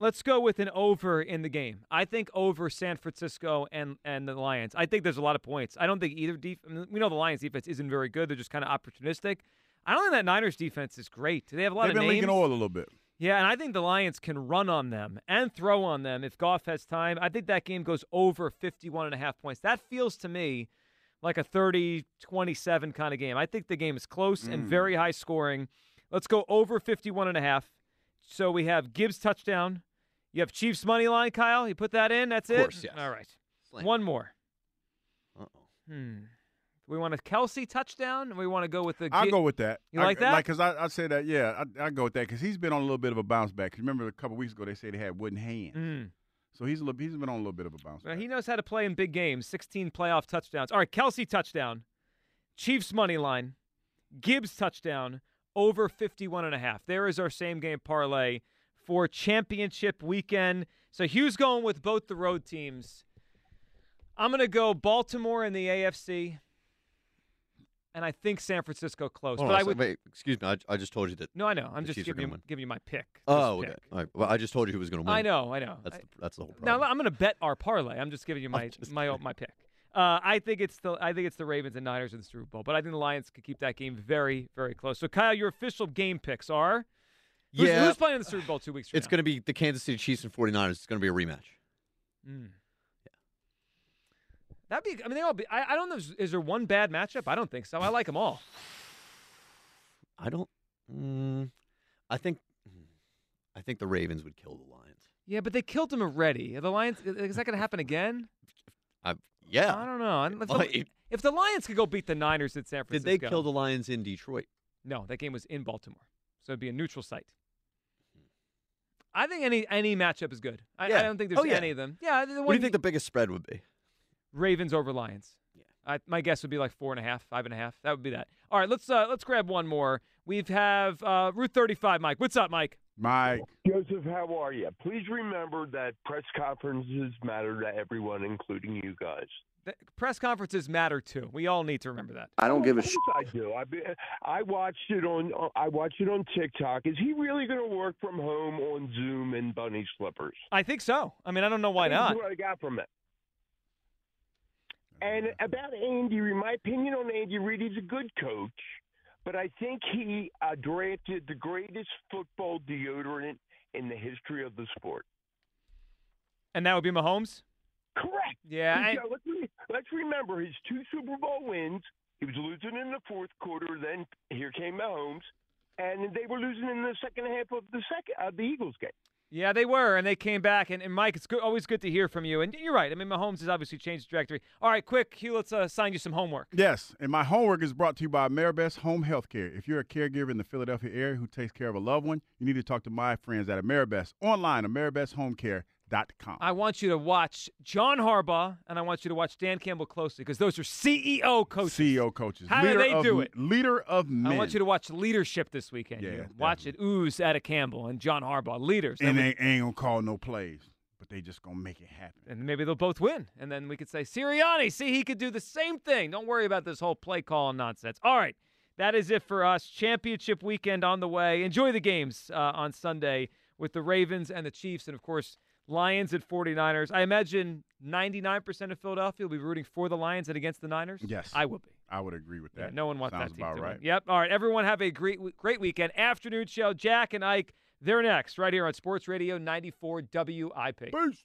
Let's go with an over in the game. I think over San Francisco and and the Lions. I think there's a lot of points. I don't think either def- I mean, we know the Lions defense isn't very good. They're just kind of opportunistic. I don't think that Niners defense is great. They have a lot They've of been names. leaking oil a little bit. Yeah, and I think the Lions can run on them and throw on them if Goff has time. I think that game goes over 51 and a half points. That feels to me like a 30-27 kind of game. I think the game is close and Mm. very high scoring. Let's go over 51 and a half. So we have Gibbs touchdown. You have Chiefs money line, Kyle. You put that in. That's Of it. course, yes. All right. Slam. One more. Uh-oh. Hmm. We want a Kelce touchdown? We want to go with the. I'll go with that. You I, like that? Like, cause I, I say that, yeah, I, I go with that because he's been on a little bit of a bounce back. 'Cause remember a couple weeks ago they said he had wooden hands, Mm. so he's a little, he's been on a little bit of a bounce. Well, he knows how to play in big games. 16 playoff touchdowns. All right, Kelce touchdown. Chiefs money line. Gibbs touchdown. Over 51 and a half. There is our same game parlay for championship weekend. So Hugh's going with both the road teams. I'm going to go Baltimore in the AFC. And I think San Francisco close. Hold but on I would wait, excuse me. I, I just told you that. No, I know. I'm just Chiefs giving you, win. giving you my pick. Oh, okay. pick. All right. Well, I just told you who was going to win. I know, I know. That's the, that's the whole problem. Now. I'm going to bet our parlay. I'm just giving you my my my pick. Uh, I think it's the I think it's the Ravens and Niners in the Super Bowl, but I think the Lions could keep that game very very close. So Kyle, your official game picks are who's, Yeah. who's playing in the Super Bowl two weeks from now? It's going to be the Kansas City Chiefs and 49ers. It's going to be a rematch. Mm. That'd be. I mean, they all be. I, I don't know. Is, is there one bad matchup? I don't think so. I like them all. I don't. Mm, I think. I think the Ravens would kill the Lions. Yeah, but they killed them already. Are the Lions. Is that going to happen again? I, yeah. I don't know. If Well, the, it- if the Lions could go beat the Niners at San Francisco, Did they kill the Lions in Detroit? No, that game was in Baltimore, so it'd be a neutral site. I think any any matchup is good. I, I don't think there's Oh, yeah. any of them. Yeah, the What do you think the biggest spread would be? Ravens over Lions. Yeah, I, my guess would be like four and a half, five and a half. That would be that. All right, let's uh, let's grab one more. We've have uh, Route 35, Mike. What's up, Mike? Mike. Joseph, how are you? Please remember that press conferences matter to everyone, including you guys. The press conferences matter too. We all need to remember that. I don't give a shit. I do. I, be- I watched it on. I watched it on TikTok. Is he really going to work from home on Zoom in bunny slippers? I think so. I mean, I don't know why That's not. what I got from it. And about Andy, my opinion on Andy Reid, he's a good coach, but I think he uh, drafted the greatest football deodorant in the history of the sport. And that would be Mahomes. Correct. Yeah, I- let's, re- let's remember his two Super Bowl wins. He was losing in the fourth quarter. Then here came Mahomes, and they were losing in the second half of the second of the Eagles game. Yeah, they were, and they came back. And, and Mike, it's good, always good to hear from you. And you're right. I mean, Mahomes has obviously changed the trajectory. All right, quick, Hugh, let's uh, assign you some homework. Yes, and my homework is brought to you by Ameribest Home Health Care. If you're a caregiver in the Philadelphia area who takes care of a loved one, you need to talk to my friends at Ameribest online, ameribesthomecare.com. I want you to watch John Harbaugh, and I want you to watch Dan Campbell closely because those are CEO coaches. CEO coaches. How leader do they of, do it? Leader of men. I want you to watch leadership this weekend. Yeah, watch it ooze out of Campbell and John Harbaugh, leaders. and they ain't gonna call no plays, but they just gonna make it happen. and maybe they'll both win, and then we could say Sirianni, see, he could do the same thing. Don't worry about this whole play call nonsense. All right, that is it for us. Championship weekend on the way. Enjoy the games uh, on Sunday with the Ravens and the Chiefs, and of course. Lions at 49ers. I imagine 99% of Philadelphia will be rooting for the Lions and against the Niners. Yes, I will be. I would agree with Yeah, that. no one wants Sounds that team about to right. win. Yep. All right. Everyone have a great great weekend. Afternoon show. Jack and Ike. They're next, right here on Sports Radio 94 WIP. Peace.